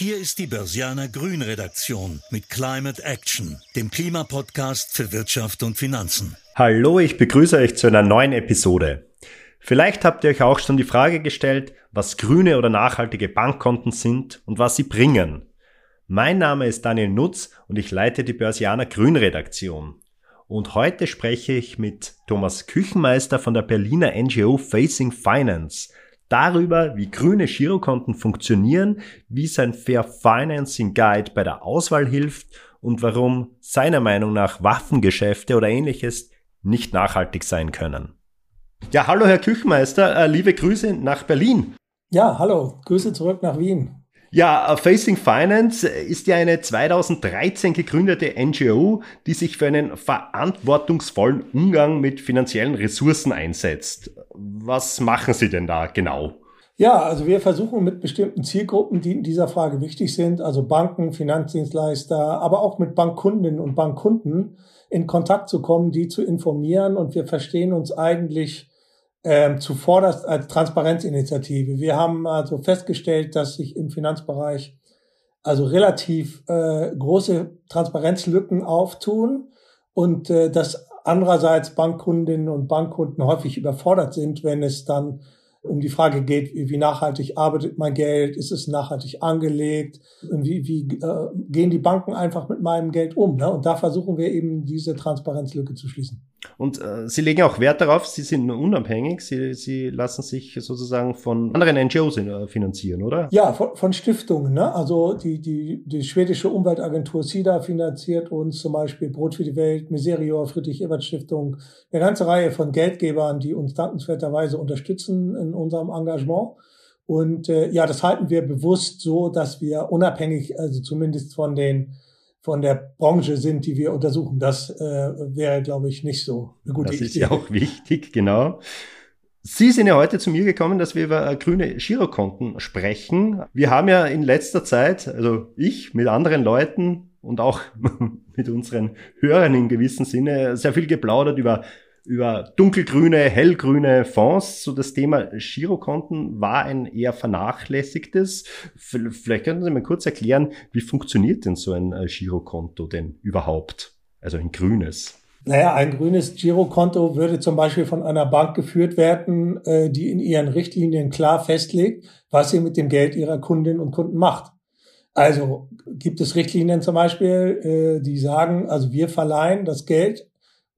Hier ist die Börsianer Grün Redaktion mit Climate Action, dem Klimapodcast für Wirtschaft und Finanzen. Hallo, ich begrüße euch zu einer neuen Episode. Vielleicht habt ihr euch auch schon die Frage gestellt, was grüne oder nachhaltige Bankkonten sind und was sie bringen. Mein Name ist Daniel Nutz und ich leite die Börsianer Grün Redaktion. Und heute spreche ich mit Thomas Küchenmeister von der Berliner NGO Facing Finance – darüber, wie grüne Girokonten funktionieren, wie sein Fair Financing Guide bei der Auswahl hilft und warum seiner Meinung nach Waffengeschäfte oder ähnliches nicht nachhaltig sein können. Ja, hallo Herr Küchenmeister, äh, liebe Grüße nach Berlin. Ja, hallo, Grüße zurück nach Wien. Ja, Facing Finance ist ja eine 2013 gegründete NGO, die sich für einen verantwortungsvollen Umgang mit finanziellen Ressourcen einsetzt. Was machen Sie denn da genau? Ja, also wir versuchen mit bestimmten Zielgruppen, die in dieser Frage wichtig sind, also Banken, Finanzdienstleister, aber auch mit Bankkundinnen und Bankkunden in Kontakt zu kommen, die zu informieren. Und wir verstehen uns eigentlich ähm, zuvorderst als Transparenzinitiative. Wir haben also festgestellt, dass sich im Finanzbereich also relativ äh, große Transparenzlücken auftun und äh, dass andererseits Bankkundinnen und Bankkunden häufig überfordert sind, wenn es dann um die Frage geht, wie nachhaltig arbeitet mein Geld, ist es nachhaltig angelegt, wie, wie äh, gehen die Banken einfach mit meinem Geld um. Ne? Und da versuchen wir eben diese Transparenzlücke zu schließen. Und äh, Sie legen auch Wert darauf, Sie sind unabhängig, Sie, Sie lassen sich sozusagen von anderen NGOs äh, finanzieren, oder? Ja, von, von Stiftungen. Ne? Also die, die, die schwedische Umweltagentur SIDA finanziert uns zum Beispiel Brot für die Welt, Miserior, Friedrich-Ebert-Stiftung, eine ganze Reihe von Geldgebern, die uns dankenswerterweise unterstützen in unserem Engagement. Und äh, ja, das halten wir bewusst so, dass wir unabhängig, also zumindest von den von der Branche sind, die wir untersuchen. Das äh, wäre, glaube ich, nicht so eine gute Idee. Das ist ja auch wichtig, genau. Sie sind ja heute zu mir gekommen, dass wir über äh, grüne Girokonten sprechen. Wir haben ja in letzter Zeit, also ich mit anderen Leuten und auch mit unseren Hörern in gewissem Sinne, sehr viel geplaudert über über dunkelgrüne, hellgrüne Fonds. So das Thema Girokonten war ein eher vernachlässigtes. Vielleicht könnten Sie mir kurz erklären, wie funktioniert denn so ein äh, Girokonto denn überhaupt? Also ein grünes. Naja, ein grünes Girokonto würde zum Beispiel von einer Bank geführt werden, äh, die in ihren Richtlinien klar festlegt, was sie mit dem Geld ihrer Kundinnen und Kunden macht. Also gibt es Richtlinien zum Beispiel, äh, die sagen, also wir verleihen das Geld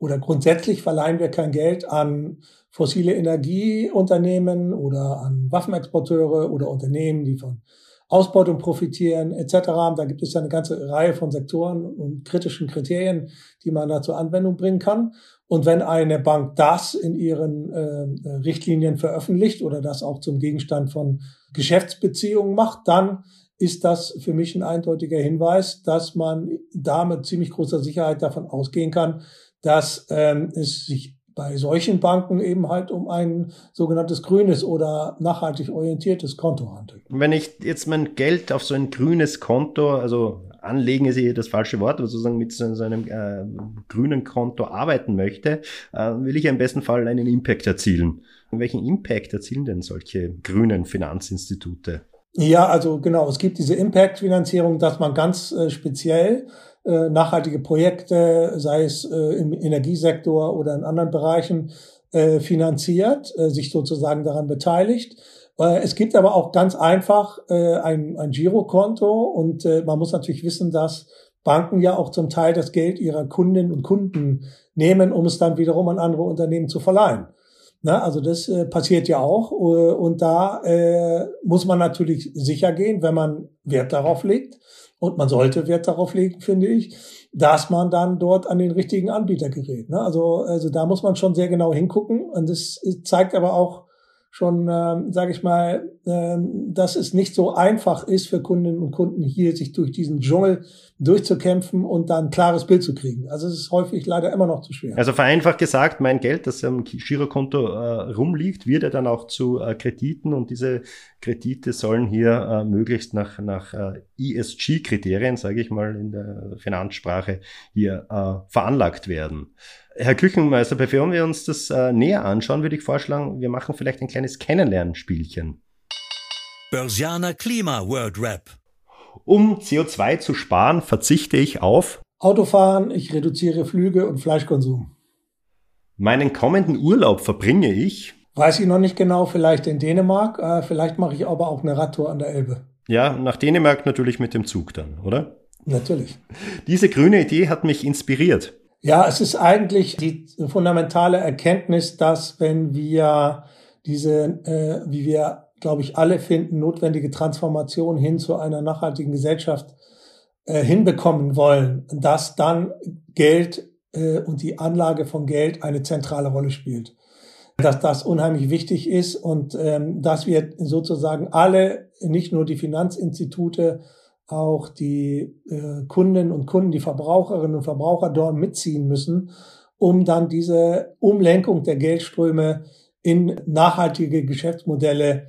oder grundsätzlich verleihen wir kein Geld an fossile Energieunternehmen oder an Waffenexporteure oder Unternehmen, die von Ausbeutung profitieren etc. Da gibt es ja eine ganze Reihe von Sektoren und kritischen Kriterien, die man da zur Anwendung bringen kann. Und wenn eine Bank das in ihren äh, Richtlinien veröffentlicht oder das auch zum Gegenstand von Geschäftsbeziehungen macht, dann ist das für mich ein eindeutiger Hinweis, dass man da mit ziemlich großer Sicherheit davon ausgehen kann, dass ähm, es sich bei solchen Banken eben halt um ein sogenanntes grünes oder nachhaltig orientiertes Konto handelt. Wenn ich jetzt mein Geld auf so ein grünes Konto, also anlegen ist hier das falsche Wort, aber sozusagen mit so, einem äh, grünen Konto arbeiten möchte, äh, will ich im besten Fall einen Impact erzielen. welchen Impact erzielen denn solche grünen Finanzinstitute? Ja, also genau, es gibt diese Impact-Finanzierung, dass man ganz äh, speziell äh, nachhaltige Projekte, sei es äh, im Energiesektor oder in anderen Bereichen, äh, finanziert, sich sozusagen daran beteiligt. Es gibt aber auch ganz einfach ein, ein Girokonto und man muss natürlich wissen, dass Banken ja auch zum Teil das Geld ihrer Kundinnen und Kunden nehmen, um es dann wiederum an andere Unternehmen zu verleihen. Na, also das äh, passiert ja auch äh, und da äh, muss man natürlich sicher gehen, wenn man Wert darauf legt, und man sollte Wert darauf legen, finde ich, dass man dann dort an den richtigen Anbieter gerät. Ne? Also, also da muss man schon sehr genau hingucken. Und das zeigt aber auch schon, ähm, sage ich mal, ähm, dass es nicht so einfach ist für Kundinnen und Kunden hier sich durch diesen Dschungel durchzukämpfen und dann ein klares Bild zu kriegen. Also es ist häufig leider immer noch zu schwer. Also vereinfacht gesagt, mein Geld, das am Girokonto äh, rumliegt, wird ja dann auch zu äh, Krediten und diese Kredite sollen hier äh, möglichst nach, nach äh, ESG-Kriterien, sage ich mal in der Finanzsprache, hier äh, veranlagt werden. Herr Küchenmeister, bevor wir uns das äh, näher anschauen, würde ich vorschlagen, wir machen vielleicht ein kleines Kennenlernspielchen. Börsianer Klima World Rap. Um CO2 zu sparen, verzichte ich auf Autofahren, ich reduziere Flüge und Fleischkonsum. Meinen kommenden Urlaub verbringe ich Weiß ich noch nicht genau, vielleicht in Dänemark, äh, vielleicht mache ich aber auch eine Radtour an der Elbe. Ja, nach Dänemark natürlich mit dem Zug dann, oder? Natürlich. Diese grüne Idee hat mich inspiriert. Ja, es ist eigentlich die fundamentale Erkenntnis, dass wenn wir diese, äh, wie wir, glaube ich, alle finden, notwendige Transformation hin zu einer nachhaltigen Gesellschaft äh, hinbekommen wollen, dass dann Geld äh, und die Anlage von Geld eine zentrale Rolle spielt. Dass das unheimlich wichtig ist und ähm, dass wir sozusagen alle, nicht nur die Finanzinstitute, auch die äh, Kunden und Kunden, die Verbraucherinnen und Verbraucher dort mitziehen müssen, um dann diese Umlenkung der Geldströme in nachhaltige Geschäftsmodelle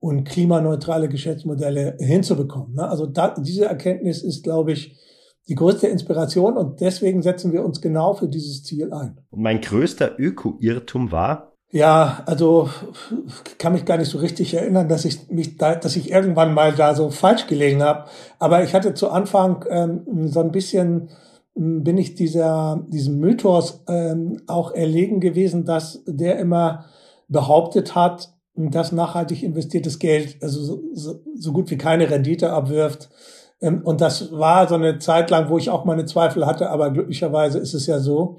und klimaneutrale Geschäftsmodelle hinzubekommen. Ne? Also da, diese Erkenntnis ist, glaube ich, die größte Inspiration und deswegen setzen wir uns genau für dieses Ziel ein. Mein größter Öko-Irrtum war, ja, also kann mich gar nicht so richtig erinnern, dass ich mich da, dass ich irgendwann mal da so falsch gelegen habe. Aber ich hatte zu Anfang ähm, so ein bisschen ähm, bin ich dieser diesem Mythos ähm, auch erlegen gewesen, dass der immer behauptet hat, dass nachhaltig investiertes Geld also so, so, so gut wie keine Rendite abwirft. Ähm, und das war so eine Zeit lang, wo ich auch meine Zweifel hatte, aber glücklicherweise ist es ja so,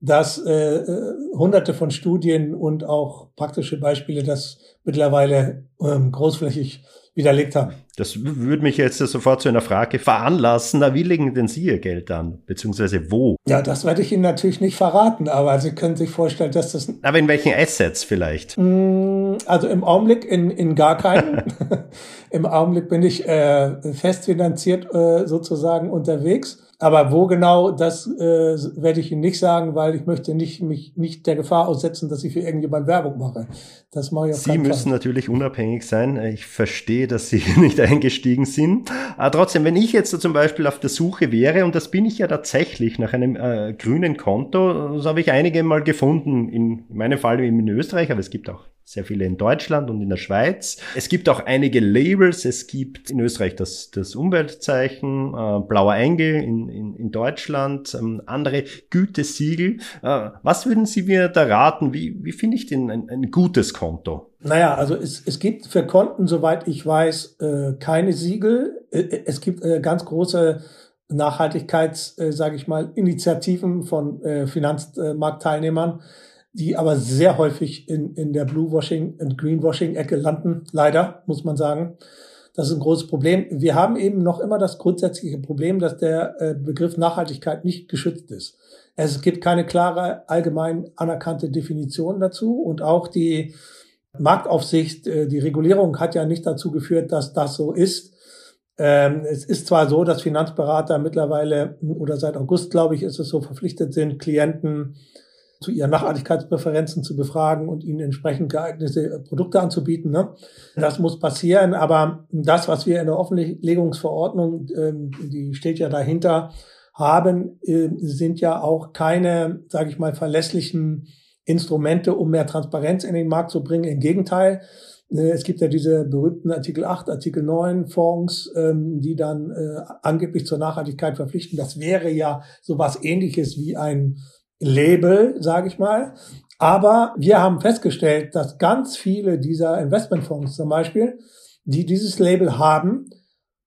dass äh, äh, hunderte von Studien und auch praktische Beispiele das mittlerweile ähm, großflächig widerlegt haben. Das würde mich jetzt sofort zu einer Frage veranlassen. Na, wie legen denn Sie Ihr Geld an? Beziehungsweise wo? Ja, das werde ich Ihnen natürlich nicht verraten, aber Sie können sich vorstellen, dass das... Aber in welchen Assets vielleicht? Mm, also im Augenblick in, in gar keinen. Im Augenblick bin ich äh, fest finanziert äh, sozusagen unterwegs. Aber wo genau, das äh, werde ich Ihnen nicht sagen, weil ich möchte nicht, mich nicht der Gefahr aussetzen, dass ich für irgendjemand Werbung mache. Das mache ich auf Sie müssen Fall. natürlich unabhängig sein. Ich verstehe, dass Sie nicht eingestiegen sind. Aber trotzdem, wenn ich jetzt zum Beispiel auf der Suche wäre, und das bin ich ja tatsächlich nach einem äh, grünen Konto, das habe ich einige mal gefunden, in, in meinem Fall in Österreich, aber es gibt auch sehr viele in Deutschland und in der Schweiz. Es gibt auch einige Labels. Es gibt in Österreich das, das Umweltzeichen, äh, Blauer Engel in, in, in Deutschland, ähm, andere Gütesiegel. Äh, was würden Sie mir da raten? Wie, wie finde ich denn ein, ein gutes Konto? Naja, also es, es gibt für Konten, soweit ich weiß, äh, keine Siegel. Äh, es gibt äh, ganz große Nachhaltigkeits, äh, sage ich mal, Initiativen von äh, Finanzmarktteilnehmern die aber sehr häufig in, in der Bluewashing- und Greenwashing-Ecke landen, leider, muss man sagen. Das ist ein großes Problem. Wir haben eben noch immer das grundsätzliche Problem, dass der äh, Begriff Nachhaltigkeit nicht geschützt ist. Es gibt keine klare, allgemein anerkannte Definition dazu und auch die Marktaufsicht, äh, die Regulierung hat ja nicht dazu geführt, dass das so ist. Ähm, es ist zwar so, dass Finanzberater mittlerweile oder seit August, glaube ich, ist es so verpflichtet sind, Klienten zu ihren Nachhaltigkeitspräferenzen zu befragen und ihnen entsprechend geeignete Produkte anzubieten. Ne? Das muss passieren, aber das, was wir in der Offenlegungsverordnung, ähm, die steht ja dahinter, haben, äh, sind ja auch keine, sage ich mal, verlässlichen Instrumente, um mehr Transparenz in den Markt zu bringen. Im Gegenteil, äh, es gibt ja diese berühmten Artikel 8, Artikel 9 Fonds, ähm, die dann äh, angeblich zur Nachhaltigkeit verpflichten. Das wäre ja sowas ähnliches wie ein Label, sage ich mal. Aber wir haben festgestellt, dass ganz viele dieser Investmentfonds zum Beispiel, die dieses Label haben,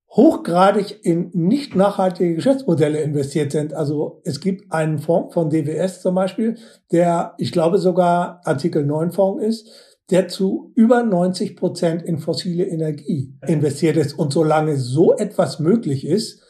hochgradig in nicht nachhaltige Geschäftsmodelle investiert sind. Also es gibt einen Fonds von DWS zum Beispiel, der, ich glaube sogar Artikel 9 Fonds ist, der zu über 90 Prozent in fossile Energie investiert ist. Und solange so etwas möglich ist,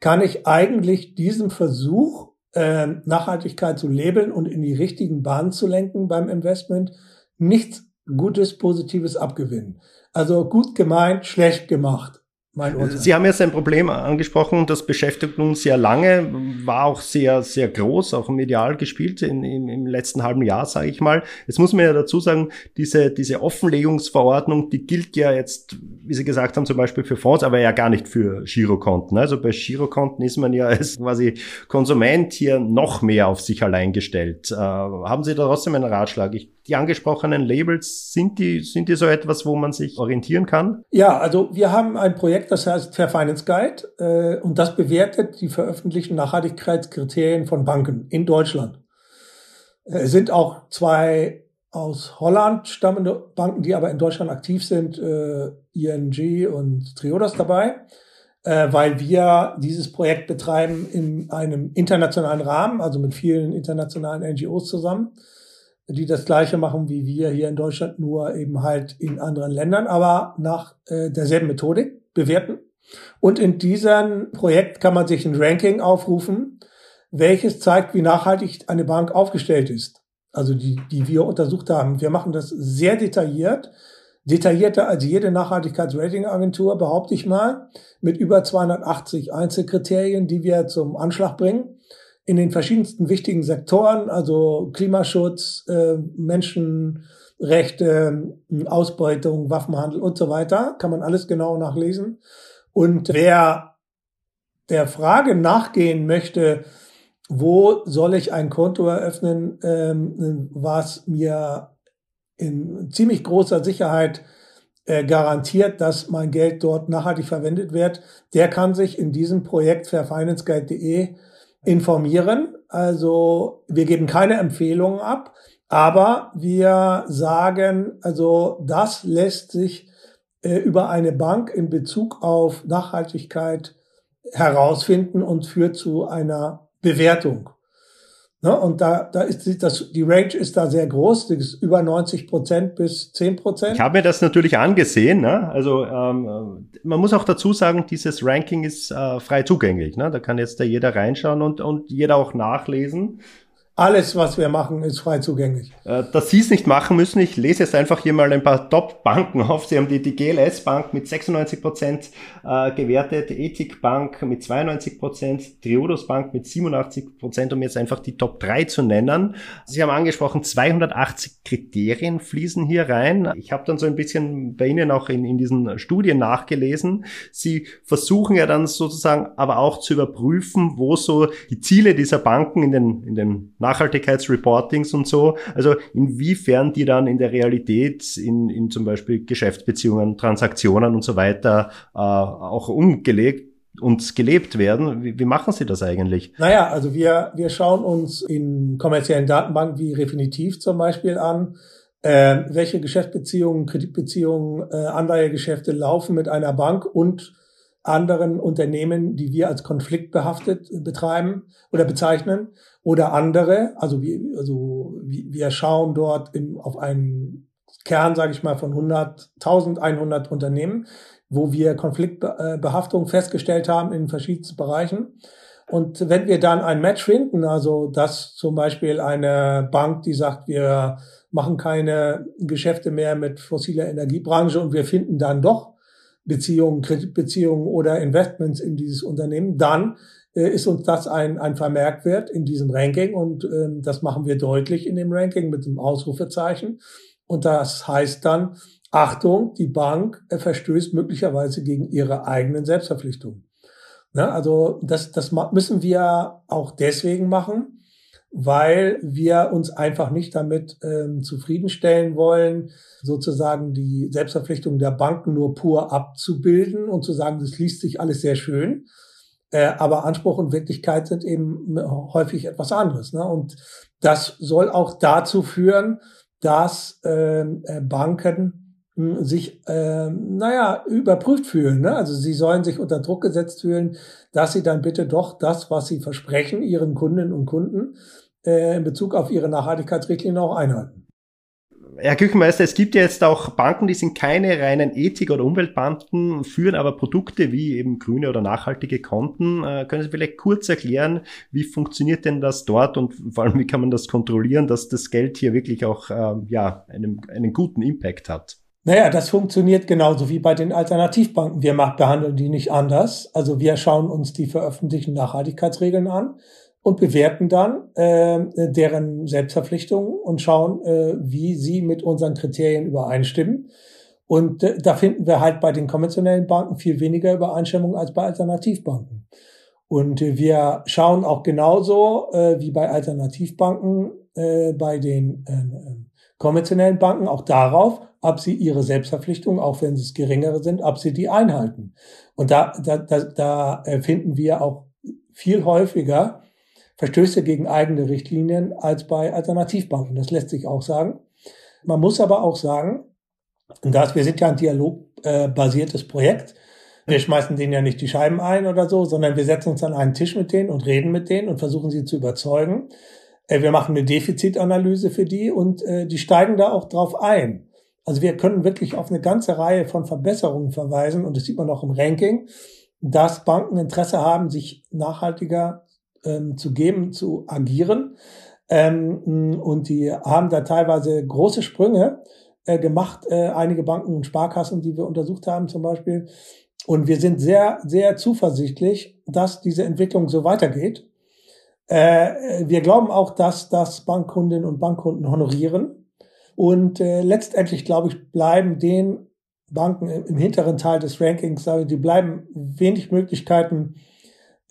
kann ich eigentlich diesen Versuch äh, Nachhaltigkeit zu labeln und in die richtigen Bahnen zu lenken beim Investment, nichts Gutes, Positives abgewinnen. Also gut gemeint, schlecht gemacht. Urteil. Sie haben jetzt ein Problem angesprochen, das beschäftigt uns sehr lange, war auch sehr, sehr groß, auch medial gespielt in, im, im letzten halben Jahr, sage ich mal. Jetzt muss man ja dazu sagen, diese, diese Offenlegungsverordnung, die gilt ja jetzt, wie Sie gesagt haben, zum Beispiel für Fonds, aber ja gar nicht für Girokonten. Also bei Girokonten ist man ja als quasi Konsument hier noch mehr auf sich allein gestellt. Äh, haben Sie da trotzdem einen Ratschlag? Ich die angesprochenen Labels, sind die, sind die so etwas, wo man sich orientieren kann? Ja, also wir haben ein Projekt, das heißt Fair Finance Guide, äh, und das bewertet die veröffentlichten Nachhaltigkeitskriterien von Banken in Deutschland. Äh, es sind auch zwei aus Holland stammende Banken, die aber in Deutschland aktiv sind, äh, ING und Triodos dabei äh, weil wir dieses Projekt betreiben in einem internationalen Rahmen, also mit vielen internationalen NGOs zusammen, die das gleiche machen wie wir hier in Deutschland, nur eben halt in anderen Ländern, aber nach äh, derselben Methodik bewerten. Und in diesem Projekt kann man sich ein Ranking aufrufen, welches zeigt, wie nachhaltig eine Bank aufgestellt ist. Also die, die wir untersucht haben. Wir machen das sehr detailliert detaillierter als jede Nachhaltigkeitsratingagentur, behaupte ich mal, mit über 280 Einzelkriterien, die wir zum Anschlag bringen in den verschiedensten wichtigen Sektoren, also Klimaschutz, äh, Menschenrechte, Ausbeutung, Waffenhandel und so weiter, kann man alles genau nachlesen. Und wer der Frage nachgehen möchte, wo soll ich ein Konto eröffnen, ähm, was mir in ziemlich großer Sicherheit äh, garantiert, dass mein Geld dort nachhaltig verwendet wird, der kann sich in diesem Projekt fairfinanceguide.de informieren. Also wir geben keine Empfehlungen ab, aber wir sagen, also das lässt sich äh, über eine Bank in Bezug auf Nachhaltigkeit herausfinden und führt zu einer Bewertung. Ne? Und da, da ist die, das, die Range ist da sehr groß, die ist über 90 Prozent bis 10 Prozent. Ich habe mir das natürlich angesehen. Ne? Also ähm, man muss auch dazu sagen, dieses Ranking ist äh, frei zugänglich. Ne? Da kann jetzt da jeder reinschauen und, und jeder auch nachlesen. Alles, was wir machen, ist frei zugänglich. Äh, dass Sie es nicht machen müssen, ich lese jetzt einfach hier mal ein paar Top-Banken auf. Sie haben die, die GLS-Bank mit 96 Prozent äh, gewertet, Ethik-Bank mit 92 Prozent, Triodos Bank mit 87 Prozent, um jetzt einfach die Top 3 zu nennen. Sie haben angesprochen, 280 Kriterien fließen hier rein. Ich habe dann so ein bisschen bei Ihnen auch in, in diesen Studien nachgelesen. Sie versuchen ja dann sozusagen aber auch zu überprüfen, wo so die Ziele dieser Banken in den, in den Nachhaltigkeitsreportings und so. Also inwiefern die dann in der Realität in, in zum Beispiel Geschäftsbeziehungen, Transaktionen und so weiter äh, auch umgelegt und gelebt werden. Wie, wie machen Sie das eigentlich? Naja, also wir, wir schauen uns in kommerziellen Datenbanken wie Refinitiv zum Beispiel an, äh, welche Geschäftsbeziehungen, Kreditbeziehungen, äh, Anleihegeschäfte laufen mit einer Bank und anderen Unternehmen, die wir als konfliktbehaftet betreiben oder bezeichnen oder andere. Also wir, also wir schauen dort in, auf einen Kern, sage ich mal, von 100, 1100 Unternehmen, wo wir Konfliktbehaftung festgestellt haben in verschiedensten Bereichen. Und wenn wir dann ein Match finden, also dass zum Beispiel eine Bank, die sagt, wir machen keine Geschäfte mehr mit fossiler Energiebranche und wir finden dann doch Beziehungen, Kreditbeziehungen oder Investments in dieses Unternehmen, dann äh, ist uns das ein, ein Vermerk wert in diesem Ranking und ähm, das machen wir deutlich in dem Ranking mit dem Ausrufezeichen. Und das heißt dann, Achtung, die Bank äh, verstößt möglicherweise gegen ihre eigenen Selbstverpflichtungen. Ne? Also das, das müssen wir auch deswegen machen, weil wir uns einfach nicht damit ähm, zufriedenstellen wollen, sozusagen die Selbstverpflichtung der Banken nur pur abzubilden und zu sagen, das liest sich alles sehr schön. Äh, aber Anspruch und Wirklichkeit sind eben häufig etwas anderes. Ne? Und das soll auch dazu führen, dass ähm, äh, Banken hm, sich, äh, naja, überprüft fühlen. Ne? Also sie sollen sich unter Druck gesetzt fühlen, dass sie dann bitte doch das, was sie versprechen, ihren Kundinnen und Kunden, äh, in Bezug auf ihre Nachhaltigkeitsrichtlinien auch einhalten. Herr Küchenmeister, es gibt ja jetzt auch Banken, die sind keine reinen Ethik- oder Umweltbanken, führen aber Produkte wie eben grüne oder nachhaltige Konten. Äh, können Sie vielleicht kurz erklären, wie funktioniert denn das dort und vor allem, wie kann man das kontrollieren, dass das Geld hier wirklich auch äh, ja, einen, einen guten Impact hat? Naja, das funktioniert genauso wie bei den Alternativbanken. Wir behandeln die nicht anders. Also wir schauen uns die veröffentlichten Nachhaltigkeitsregeln an und bewerten dann äh, deren Selbstverpflichtungen und schauen, äh, wie sie mit unseren Kriterien übereinstimmen. Und äh, da finden wir halt bei den konventionellen Banken viel weniger Übereinstimmung als bei Alternativbanken. Und äh, wir schauen auch genauso äh, wie bei Alternativbanken äh, bei den äh, konventionellen Banken auch darauf, ob sie ihre Selbstverpflichtungen, auch wenn es geringere sind, ob sie die einhalten. Und da, da, da, da finden wir auch viel häufiger Verstöße gegen eigene Richtlinien als bei Alternativbanken. Das lässt sich auch sagen. Man muss aber auch sagen, dass wir sind ja ein dialogbasiertes Projekt. Wir schmeißen denen ja nicht die Scheiben ein oder so, sondern wir setzen uns an einen Tisch mit denen und reden mit denen und versuchen sie zu überzeugen. Äh, wir machen eine Defizitanalyse für die und äh, die steigen da auch drauf ein. Also wir können wirklich auf eine ganze Reihe von Verbesserungen verweisen und das sieht man auch im Ranking, dass Banken Interesse haben, sich nachhaltiger ähm, zu geben, zu agieren. Ähm, und die haben da teilweise große Sprünge äh, gemacht, äh, einige Banken und Sparkassen, die wir untersucht haben zum Beispiel. Und wir sind sehr, sehr zuversichtlich, dass diese Entwicklung so weitergeht. Äh, wir glauben auch, dass das Bankkundinnen und Bankkunden honorieren. Und äh, letztendlich, glaube ich, bleiben den Banken im hinteren Teil des Rankings, die bleiben wenig Möglichkeiten,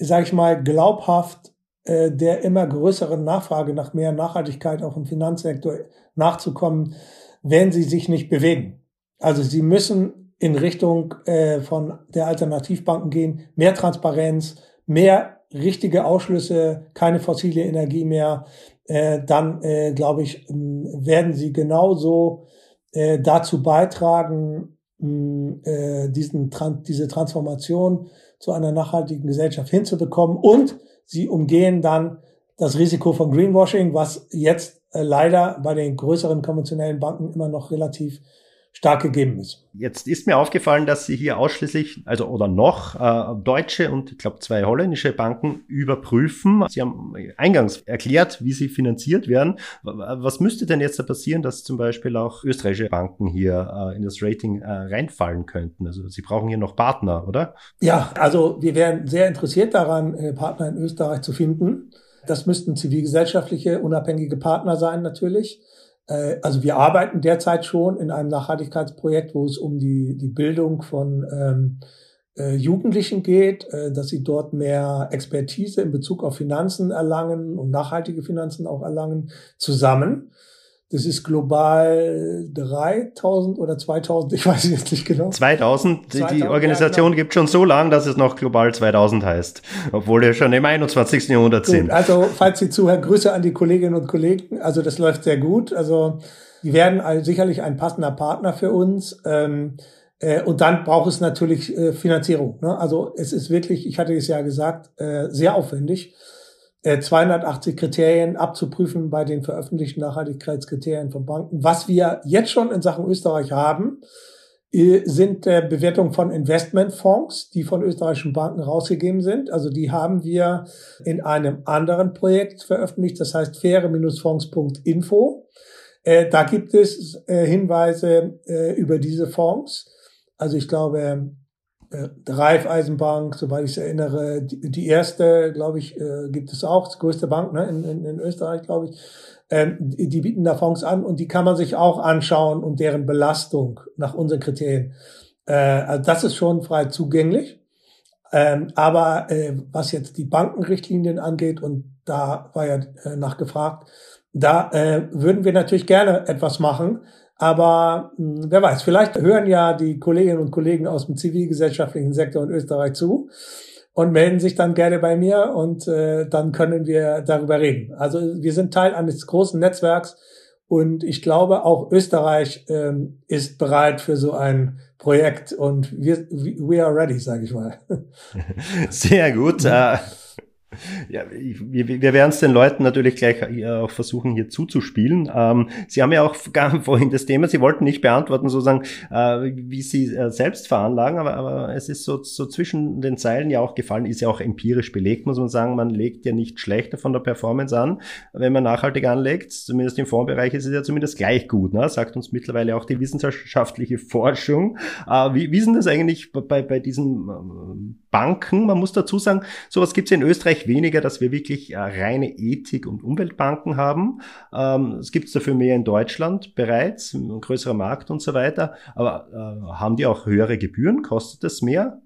sage ich mal, glaubhaft äh, der immer größeren Nachfrage nach mehr Nachhaltigkeit auch im Finanzsektor nachzukommen, wenn sie sich nicht bewegen. Also sie müssen in Richtung äh, von der Alternativbanken gehen, mehr Transparenz, mehr richtige Ausschlüsse, keine fossile Energie mehr, äh, dann äh, glaube ich, werden sie genauso äh, dazu beitragen, äh, diesen, diese Transformation zu einer nachhaltigen Gesellschaft hinzubekommen und sie umgehen dann das Risiko von Greenwashing, was jetzt äh, leider bei den größeren konventionellen Banken immer noch relativ stark gegeben ist. Jetzt ist mir aufgefallen, dass Sie hier ausschließlich, also oder noch äh, deutsche und ich glaube zwei holländische Banken überprüfen. Sie haben eingangs erklärt, wie sie finanziert werden. Was müsste denn jetzt da passieren, dass zum Beispiel auch österreichische Banken hier äh, in das Rating äh, reinfallen könnten? Also Sie brauchen hier noch Partner, oder? Ja, also wir wären sehr interessiert daran, äh, Partner in Österreich zu finden. Das müssten zivilgesellschaftliche, unabhängige Partner sein natürlich. Äh, also wir arbeiten derzeit schon in einem Nachhaltigkeitsprojekt, wo es um die, die Bildung von ähm, äh, Jugendlichen geht, äh, dass sie dort mehr Expertise in Bezug auf Finanzen erlangen und nachhaltige Finanzen auch erlangen, zusammen. Das ist global 3000 oder 2000, ich weiß jetzt nicht genau. 2000, 2000 die Organisation ja, genau. gibt schon so lange, dass es noch global 2000 heißt, obwohl wir schon im 21. Jahrhundert gut, sind. Also, falls Sie zuhören, Grüße an die Kolleginnen und Kollegen. Also, das läuft sehr gut. Also, die werden sicherlich ein passender Partner für uns. Ähm, äh, und dann braucht es natürlich äh, Finanzierung. Ne? Also, es ist wirklich, ich hatte es ja gesagt, äh, sehr aufwendig. 280 äh, Kriterien abzuprüfen bei den veröffentlichten Nachhaltigkeitskriterien von Banken. Was wir jetzt schon in Sachen Österreich haben, äh, sind äh, Bewertungen von Investmentfonds, die von österreichischen Banken rausgegeben sind. Also die haben wir in einem anderen Projekt veröffentlicht, das heißt faire-fonds.info. Da gibt es Hinweise über diese Fonds. Also ich glaube, äh, Raiffeisenbank, soweit ich es erinnere, die, die erste, glaube ich, äh, gibt es auch, die größte Bank ne, in, in, in Österreich, glaube ich. Ähm, die, die bieten da Fonds an und die kann man sich auch anschauen und deren Belastung nach unseren Kriterien. Äh, also das ist schon frei zugänglich. Ähm, aber äh, was jetzt die Bankenrichtlinien angeht, und da war ja äh, nachgefragt, da äh, würden wir natürlich gerne etwas machen. Aber mh, hm, wer weiß, vielleicht hören ja die Kolleginnen und Kollegen aus dem zivilgesellschaftlichen Sektor in Österreich zu und melden sich dann gerne bei mir und äh, dann können wir darüber reden. Also wir sind Teil eines großen Netzwerks und ich glaube auch Österreich ähm, ist bereit für so ein Projekt und wir we are ready, sage ich mal. Sehr gut. Ja, wir, wir werden es den Leuten natürlich gleich auch versuchen, hier zuzuspielen. Ähm, Sie haben ja auch vorhin das Thema, Sie wollten nicht beantworten, sozusagen, äh, wie Sie äh, selbst veranlagen, aber, aber es ist so, so zwischen den Zeilen ja auch gefallen, ist ja auch empirisch belegt, muss man sagen. Man legt ja nicht schlechter von der Performance an, wenn man nachhaltig anlegt. Zumindest im Fondsbereich ist es ja zumindest gleich gut, ne? sagt uns mittlerweile auch die wissenschaftliche Forschung. Äh, wie, wie denn das eigentlich bei, bei diesen äh, Banken? Man muss dazu sagen, sowas gibt es in Österreich weniger, dass wir wirklich äh, reine Ethik- und Umweltbanken haben. Ähm, es gibt dafür mehr in Deutschland bereits, ein größerer Markt und so weiter. Aber äh, haben die auch höhere Gebühren? Kostet das mehr?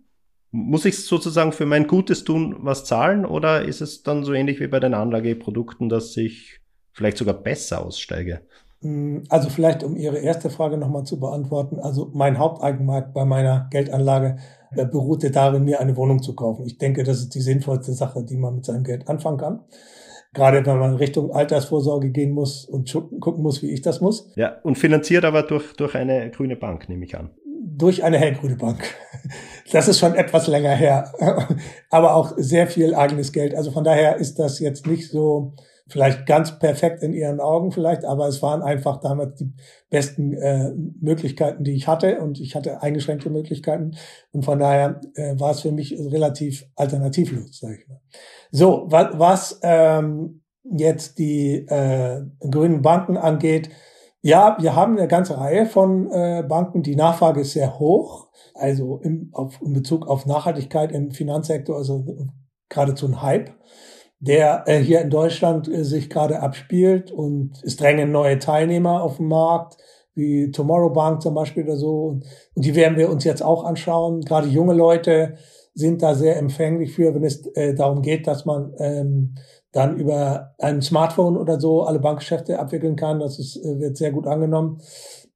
Muss ich sozusagen für mein Gutes tun was zahlen oder ist es dann so ähnlich wie bei den Anlageprodukten, dass ich vielleicht sogar besser aussteige? Hm, also vielleicht, um Ihre erste Frage nochmal zu beantworten. Also mein Haupteigenmarkt bei meiner Geldanlage äh, beruhte darin, mir eine Wohnung zu kaufen. Ich denke, das ist die sinnvollste Sache, die man mit seinem Geld anfangen kann. Gerade wenn man Richtung Altersvorsorge gehen muss und gucken muss, wie ich das muss. Ja, und finanziert aber durch, durch eine grüne Bank, nehme ich an. Durch eine hellgrüne Bank. Das ist schon etwas länger her. Aber auch sehr viel eigenes Geld. Also von daher ist das jetzt nicht so, vielleicht ganz perfekt in ihren Augen vielleicht, aber es waren einfach damals die besten äh, Möglichkeiten, die ich hatte und ich hatte eingeschränkte Möglichkeiten und von daher äh, war es für mich relativ alternativlos, sage ich mal. So, was, was ähm, jetzt die äh, grünen Banken angeht, ja, wir haben eine ganze Reihe von äh, Banken. Die Nachfrage ist sehr hoch, also im, auf, in Bezug auf Nachhaltigkeit im Finanzsektor, also geradezu ein Hype der äh, hier in Deutschland äh, sich gerade abspielt und es drängen neue Teilnehmer auf den Markt, wie Tomorrow Bank zum Beispiel oder so. Und, die werden wir uns jetzt auch anschauen. Gerade junge Leute sind da sehr empfänglich für, wenn es äh, darum geht, dass man ähm, dann über ein Smartphone oder so alle Bankgeschäfte abwickeln kann. Das ist, äh, wird sehr gut angenommen.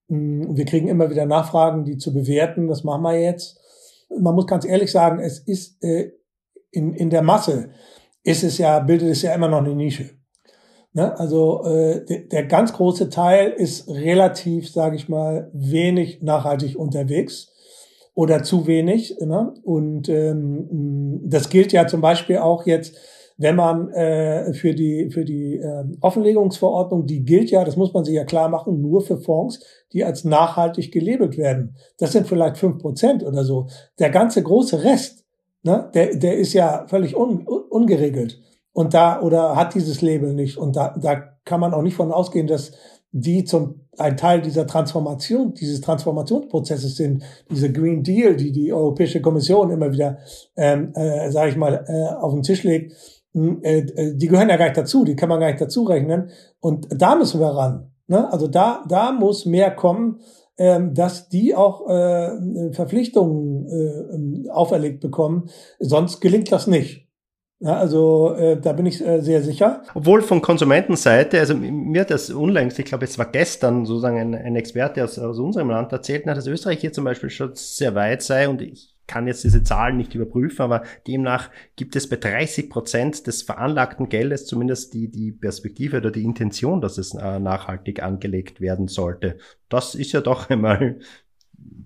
Mm, wir kriegen immer wieder Nachfragen, die zu bewerten. Das machen wir jetzt. Man muss ganz ehrlich sagen, es ist äh, in, in der Masse ist es ja, bildet es ja immer noch eine Nische. Ne? Also äh, der, der ganz große Teil ist relativ, sage ich mal, wenig nachhaltig unterwegs oder zu wenig. Ne? Und ähm, das gilt ja zum Beispiel auch jetzt, wenn man äh, für die für die äh, Offenlegungsverordnung, die gilt ja, das muss man sich ja klar machen, nur für Fonds, die als nachhaltig gelabelt werden. Das sind vielleicht fünf Prozent oder so. Der ganze große Rest ne, der, der ist ja völlig un, ungeregelt und da oder hat dieses Label nicht und da, da kann man auch nicht von ausgehen, dass die zum ein Teil dieser Transformation, dieses Transformationsprozesses sind, diese Green Deal, die die Europäische Kommission immer wieder, ähm, äh, sage ich mal, äh, auf den Tisch legt, hm, äh, äh, die gehören ja gar nicht dazu, die kann man gar nicht dazu rechnen. Und da müssen wir ran. Ne? Also da, da muss mehr kommen ähm, dass die auch äh, Verpflichtungen äh, ähm, auferlegt bekommen. Sonst gelingt das nicht. Ja, also äh, da bin ich äh, sehr sicher. Obwohl von Konsumentenseite, also mir hat das unlängst, ich glaube es war gestern sozusagen ein, ein Experte aus, aus unserem Land erzählt, dass Österreich hier zum Beispiel schon sehr weit sei und ich kann jetzt diese Zahlen nicht überprüfen, aber demnach gibt es bei 30 Prozent des veranlagten Geldes zumindest die, die Perspektive oder die Intention, dass es äh, nachhaltig angelegt werden sollte. Das ist ja doch einmal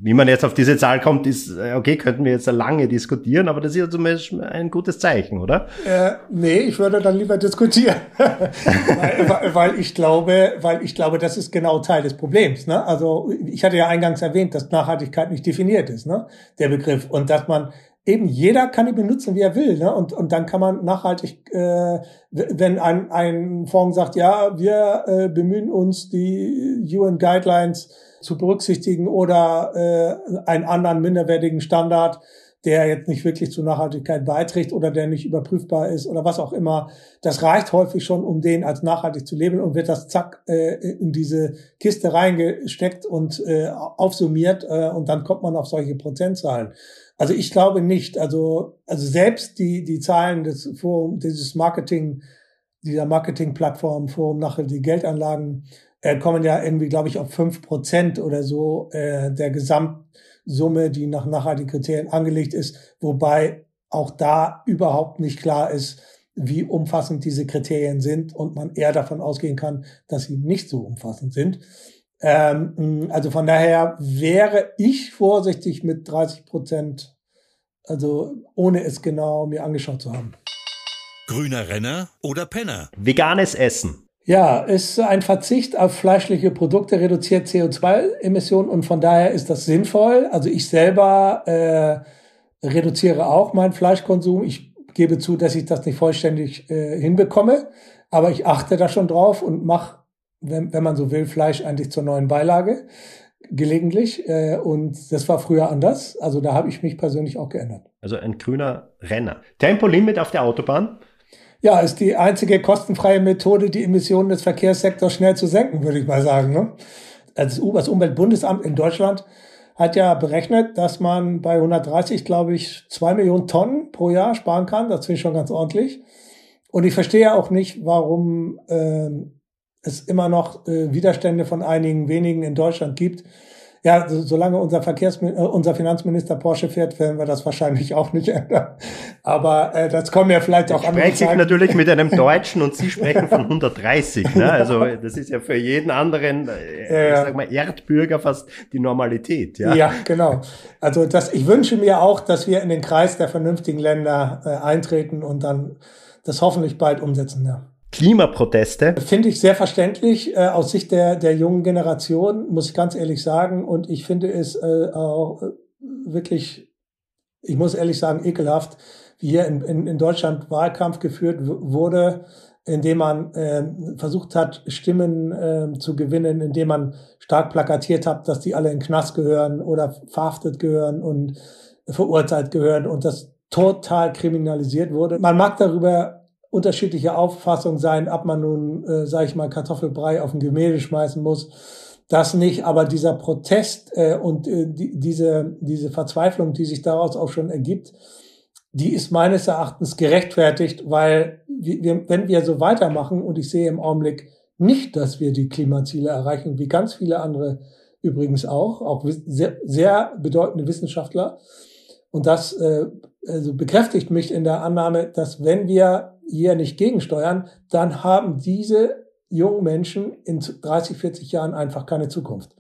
wie man jetzt auf diese Zahl kommt, ist, äh, okay, könnten wir jetzt lange diskutieren, aber das ist ja zumindest ein gutes Zeichen, oder? Äh, nee, ich würde dann lieber diskutieren. weil, weil, ich glaube, weil ich glaube, das ist genau Teil des Problems. Ne? Also ich hatte ja eingangs erwähnt, dass Nachhaltigkeit nicht definiert ist, ne? der Begriff. Und dass man eben jeder kann ihn benutzen, wie er will. Ne? Und, und dann kann man nachhaltig, äh, wenn ein, ein Fonds sagt, ja, wir äh, bemühen uns, die UN Guidelines zu berücksichtigen oder äh, einen anderen minderwertigen Standard, der jetzt nicht wirklich zur Nachhaltigkeit beiträgt oder der nicht überprüfbar ist oder was auch immer. Das reicht häufig schon, um den als nachhaltig zu leben und wird das zack äh, in diese Kiste reingesteckt und äh, aufsummiert äh, und dann kommt man auf solche Prozentzahlen. Also ich glaube nicht. Also also selbst die die Zahlen des Forum dieses Marketing dieser Marketingplattform Forum nachhaltige Geldanlagen äh, kommen ja irgendwie, glaube ich, auf fünf Prozent oder so äh, der Gesamtsumme, die nach nachhaltigen Kriterien angelegt ist, wobei auch da überhaupt nicht klar ist, wie umfassend diese Kriterien sind und man eher davon ausgehen kann, dass sie nicht so umfassend sind. Ähm, also von daher wäre ich vorsichtig mit 30 Prozent, also ohne es genau mir angeschaut zu haben. Grüner Renner oder Penner? Veganes Essen. Ja, ist ein Verzicht auf fleischliche Produkte reduziert CO2-Emissionen und von daher ist das sinnvoll. Also ich selber äh, reduziere auch meinen Fleischkonsum. Ich gebe zu, dass ich das nicht vollständig äh, hinbekomme, aber ich achte da schon drauf und mache, wenn, wenn man so will, Fleisch eigentlich zur neuen Beilage gelegentlich. Äh, und das war früher anders. Also da habe ich mich persönlich auch geändert. Also ein grüner Renner. Tempolimit auf der Autobahn? Ja, ist die einzige kostenfreie Methode, die Emissionen des Verkehrssektors schnell zu senken, würde ich mal sagen. Ne? Das Umweltbundesamt in Deutschland hat ja berechnet, dass man bei 130, glaube ich, zwei Millionen Tonnen pro Jahr sparen kann. Das finde ich schon ganz ordentlich. Und ich verstehe auch nicht, warum ähm, es immer noch äh, Widerstände von einigen wenigen in Deutschland gibt, ja, so, solange unser Verkehrs äh, unser Finanzminister Porsche fährt, werden wir das wahrscheinlich auch nicht ändern. Aber äh, das kommen ja vielleicht auch ich andere spreche ich natürlich mit einem Deutschen und Sie sprechen von 130. Ne? Also das ist ja für jeden anderen, äh, ich sag mal, Erdbürger fast die Normalität. Ja, ja genau. Also das, ich wünsche mir auch, dass wir in den Kreis der vernünftigen Länder äh, eintreten und dann das hoffentlich bald umsetzen. Ja. Klimaproteste? Finde ich sehr verständlich äh, aus Sicht der, der jungen Generation, muss ich ganz ehrlich sagen. Und ich finde es äh, auch äh, wirklich, ich muss ehrlich sagen, ekelhaft, wie hier in, in, in Deutschland Wahlkampf geführt wurde, indem man äh, versucht hat, Stimmen äh, zu gewinnen, indem man stark plakatiert hat, dass die alle in Knast gehören oder verhaftet gehören und verurteilt gehören und das total kriminalisiert wurde. Man mag darüber unterschiedliche Auffassung sein, ob man nun, äh, sage ich mal, Kartoffelbrei auf ein Gemälde schmeißen muss. Das nicht, aber dieser Protest äh, und äh, die, diese, diese Verzweiflung, die sich daraus auch schon ergibt, die ist meines Erachtens gerechtfertigt, weil wir, wenn wir so weitermachen, und ich sehe im Augenblick nicht, dass wir die Klimaziele erreichen, wie ganz viele andere übrigens auch, auch sehr, sehr bedeutende Wissenschaftler. Und das äh, also bekräftigt mich in der Annahme, dass wenn wir hier nicht gegensteuern, dann haben diese jungen Menschen in 30, 40 Jahren einfach keine Zukunft.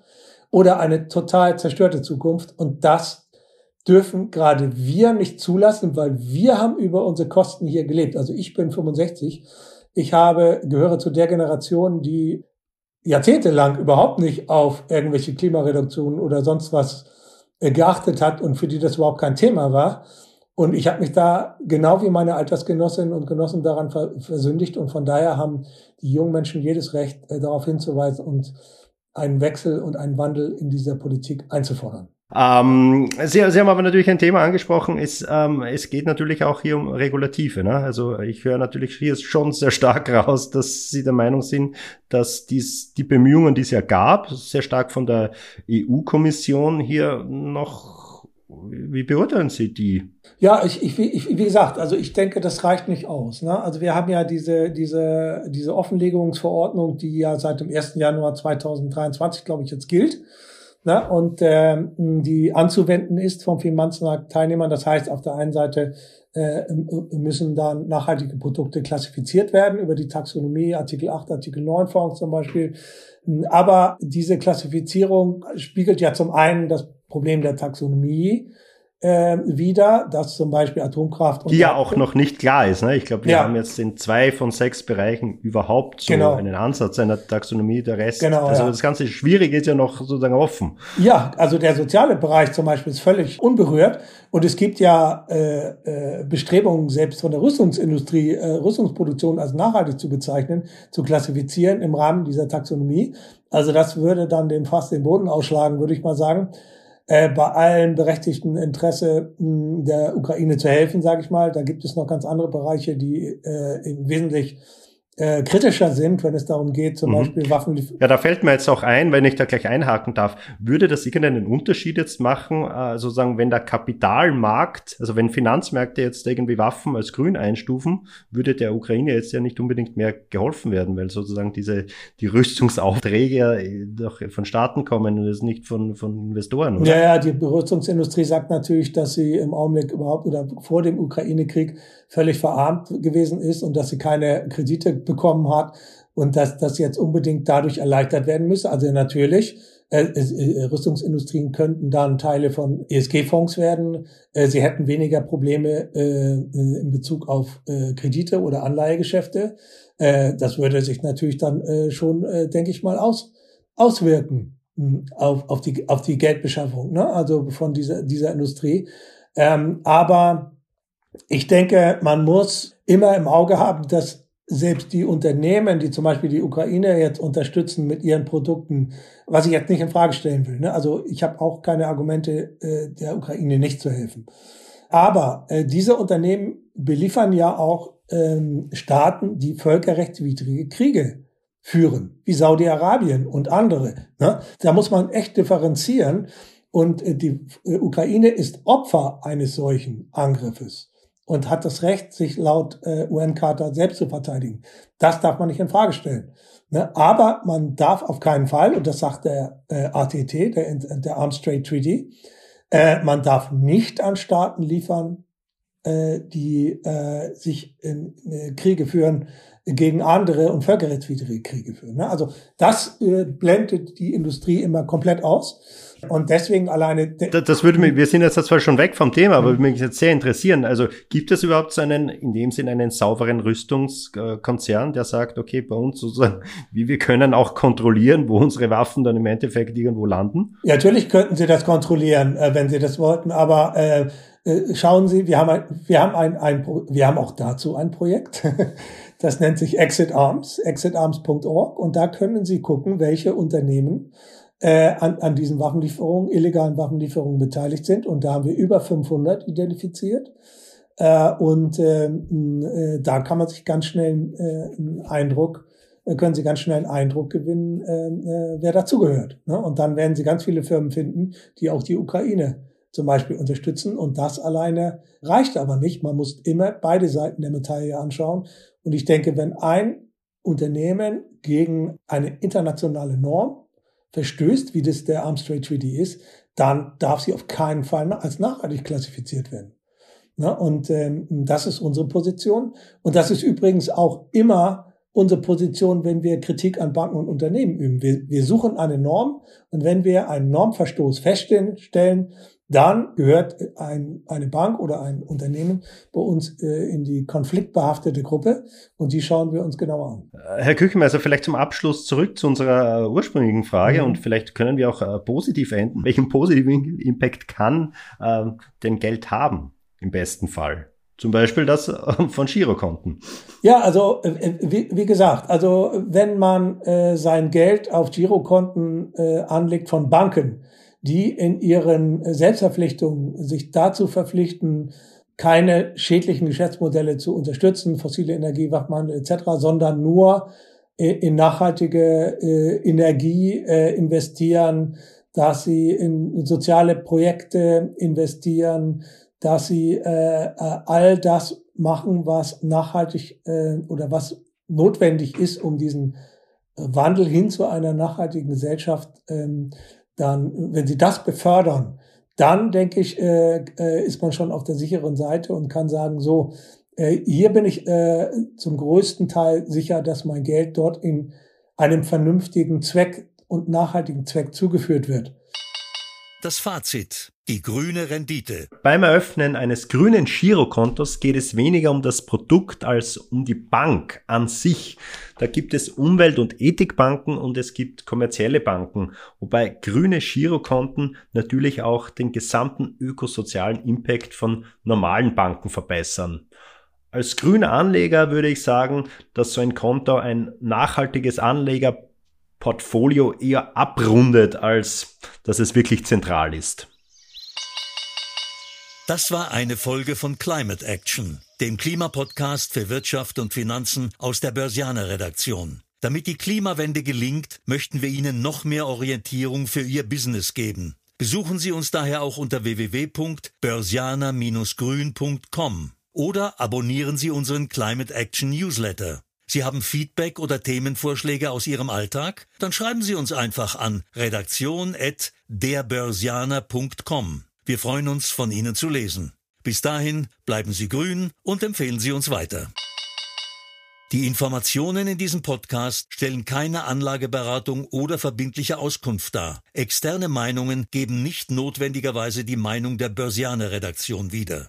Oder eine total zerstörte Zukunft. Und das dürfen gerade wir nicht zulassen, weil wir haben über unsere Kosten hier gelebt. Also ich bin 65. Ich habe, gehöre zu der Generation, die jahrzehntelang überhaupt nicht auf irgendwelche Klimareduktionen oder sonst was äh, geachtet hat und für die das überhaupt kein Thema war. Und ich habe mich da genau wie meine Altersgenossinnen und Genossen daran versündigt und von daher haben die jungen Menschen jedes Recht, äh, darauf hinzuweisen und einen Wechsel und einen Wandel in dieser Politik einzufordern. Ähm, Sie, Sie haben aber natürlich ein Thema angesprochen, ist, ähm, es geht natürlich auch hier um Regulative. Ne? Also ich höre natürlich hier schon sehr stark raus, dass Sie der Meinung sind, dass dies, die Bemühungen, die es ja gab, sehr stark von der EU-Kommission hier noch wie beurteilen Sie die? Ja, ich, ich, ich, wie gesagt, also ich denke, das reicht nicht aus. Ne? Also wir haben ja diese, diese, diese Offenlegungsverordnung, die ja seit dem 1. Januar 2023, glaube ich, jetzt gilt. Ne? Und äh, die anzuwenden ist vom Finanzmarkt-Teilnehmern. Das heißt, auf der einen Seite äh, müssen dann nachhaltige Produkte klassifiziert werden über die Taxonomie, Artikel 8, Artikel 9 Fonds zum Beispiel. Aber diese Klassifizierung spiegelt ja zum einen das Problem der Taxonomie äh, wieder, dass zum Beispiel Atomkraft. Die ja auch noch nicht klar ist. Ne? Ich glaube, wir ja. haben jetzt in zwei von sechs Bereichen überhaupt so genau. einen Ansatz einer Taxonomie. Der Rest, genau, also ja. das ganze Schwierige ist ja noch sozusagen offen. Ja, also der soziale Bereich zum Beispiel ist völlig unberührt. Und es gibt ja äh, äh, Bestrebungen, selbst von der Rüstungsindustrie, äh, Rüstungsproduktion als nachhaltig zu bezeichnen, zu klassifizieren im Rahmen dieser Taxonomie. Also das würde dann den fast den Boden ausschlagen, würde ich mal sagen äh, bei allen berechtigten Interesse mh, der Ukraine zu helfen, sage ich mal. Da gibt es noch ganz andere Bereiche, die äh, im Wesentlichen äh, kritischer sind, wenn es darum geht, zum mhm. Beispiel Waffen. Ja, da fällt mir jetzt auch ein, wenn ich da gleich einhaken darf, würde das irgendeinen Unterschied jetzt machen, äh, sozusagen, wenn der Kapitalmarkt, also wenn Finanzmärkte jetzt irgendwie Waffen als grün einstufen, würde der Ukraine jetzt ja nicht unbedingt mehr geholfen werden, weil sozusagen diese, die Rüstungsaufträge ja doch von Staaten kommen und es nicht von, von Investoren. Oder? Ja, ja, die Rüstungsindustrie sagt natürlich, dass sie im Augenblick überhaupt oder vor dem Ukraine-Krieg völlig verarmt gewesen ist und dass sie keine Kredite bekommen hat und dass das jetzt unbedingt dadurch erleichtert werden müsse. Also natürlich, äh, äh, Rüstungsindustrien könnten dann Teile von ESG-Fonds werden. Äh, sie hätten weniger Probleme äh, äh, in Bezug auf äh, Kredite oder Anleihegeschäfte. Das würde sich natürlich dann schon, denke ich mal, aus, auswirken hm, auf, auf, die, auf die Geldbeschaffung, ne? also von dieser, dieser Industrie. Ähm, aber ich denke, man muss immer im Auge haben, dass selbst die Unternehmen, die zum Beispiel die Ukraine jetzt unterstützen mit ihren Produkten, was ich jetzt nicht in Frage stellen will. Ne? Also ich habe auch keine Argumente, äh, der Ukraine nicht zu helfen. Aber äh, diese Unternehmen beliefern ja auch ähm, Staaten, die völkerrechtswidrige Kriege führen, wie Saudi-Arabien und andere. Ne? Da muss man echt differenzieren. Und äh, die äh, Ukraine ist Opfer eines solchen Angriffes. Und hat das Recht, sich laut äh, UN-Charta selbst zu verteidigen. Das darf man nicht in Frage stellen. Ne? Aber man darf auf keinen Fall, und das sagt der äh, ATT, der, der Arms Trade Treaty, äh, man darf nicht an Staaten liefern, äh, die äh, sich in äh, Kriege führen gegen andere und völkerrechtswidrige Kriege führen. Ne? Also das äh, blendet die Industrie immer komplett aus. Und deswegen alleine. Das, das würde mich, wir sind jetzt zwar schon weg vom Thema, aber mhm. würde mich jetzt sehr interessieren. Also gibt es überhaupt so einen, in dem Sinn einen sauberen Rüstungskonzern, der sagt, okay, bei uns sozusagen, wie wir können auch kontrollieren, wo unsere Waffen dann im Endeffekt irgendwo landen? Ja, natürlich könnten sie das kontrollieren, äh, wenn sie das wollten, aber äh, äh, schauen Sie, wir haben ein, wir haben ein, ein wir haben auch dazu ein Projekt. Das nennt sich Exit Arms, exitarms.org. Und da können Sie gucken, welche Unternehmen äh, an, an diesen Waffenlieferungen, illegalen Waffenlieferungen beteiligt sind. Und da haben wir über 500 identifiziert. Äh, und äh, äh, da kann man sich ganz schnell äh, einen Eindruck, äh, können Sie ganz schnell einen Eindruck gewinnen, äh, äh, wer dazugehört. Ne? Und dann werden Sie ganz viele Firmen finden, die auch die Ukraine zum Beispiel unterstützen. Und das alleine reicht aber nicht. Man muss immer beide Seiten der Medaille anschauen. Und ich denke, wenn ein Unternehmen gegen eine internationale Norm verstößt, wie das der Arms Trade Treaty ist, dann darf sie auf keinen Fall als nachhaltig klassifiziert werden. Na, und ähm, das ist unsere Position. Und das ist übrigens auch immer unsere Position, wenn wir Kritik an Banken und Unternehmen üben. Wir, wir suchen eine Norm und wenn wir einen Normverstoß feststellen, dann gehört ein, eine Bank oder ein Unternehmen bei uns äh, in die konfliktbehaftete Gruppe und die schauen wir uns genauer an. Herr Küchenmeister, vielleicht zum Abschluss zurück zu unserer äh, ursprünglichen Frage mhm. und vielleicht können wir auch äh, positiv enden. Welchen positiven Impact kann äh, denn Geld haben im besten Fall? Zum Beispiel das äh, von Girokonten. Ja, also äh, wie, wie gesagt, also wenn man äh, sein Geld auf Girokonten äh, anlegt von Banken, die in ihren Selbstverpflichtungen sich dazu verpflichten, keine schädlichen Geschäftsmodelle zu unterstützen, fossile Energie, Wachmandel etc., sondern nur äh, in nachhaltige äh, Energie äh, investieren, dass sie in soziale Projekte investieren, dass sie all das machen, was nachhaltig oder was notwendig ist, um diesen Wandel hin zu einer nachhaltigen Gesellschaft ähm, dann, wenn sie das befördern, dann denke ich, äh, äh, ist man schon auf der sicheren Seite und kann sagen, so, äh, hier bin ich äh, zum größten Teil sicher, dass mein Geld dort in einem vernünftigen Zweck und nachhaltigen Zweck zugeführt wird. Das Fazit. Die grüne Rendite. Beim Eröffnen eines grünen Girokontos geht es weniger um das Produkt als um die Bank an sich. Da gibt es Umwelt- und Ethikbanken und es gibt kommerzielle Banken, wobei grüne Girokonten natürlich auch den gesamten ökosozialen Impact von normalen Banken verbessern. Als grüner Anleger würde ich sagen, dass so ein Konto ein nachhaltiges Anleger Portfolio eher abrundet, als dass es wirklich zentral ist. Das war eine Folge von Climate Action, dem Klimapodcast für Wirtschaft und Finanzen aus der Börsianer Redaktion. Damit die Klimawende gelingt, möchten wir Ihnen noch mehr Orientierung für Ihr Business geben. Besuchen Sie uns daher auch unter www.börsianer-grün.com oder abonnieren Sie unseren Climate Action Newsletter. Sie haben Feedback oder Themenvorschläge aus Ihrem Alltag? Dann schreiben Sie uns einfach an redaktion@derbörsianer.com. Wir freuen uns, von Ihnen zu lesen. Bis dahin bleiben Sie grün und empfehlen Sie uns weiter. Die Informationen in diesem Podcast stellen keine Anlageberatung oder verbindliche Auskunft dar. Externe Meinungen geben nicht notwendigerweise die Meinung der Börsianer Redaktion wieder.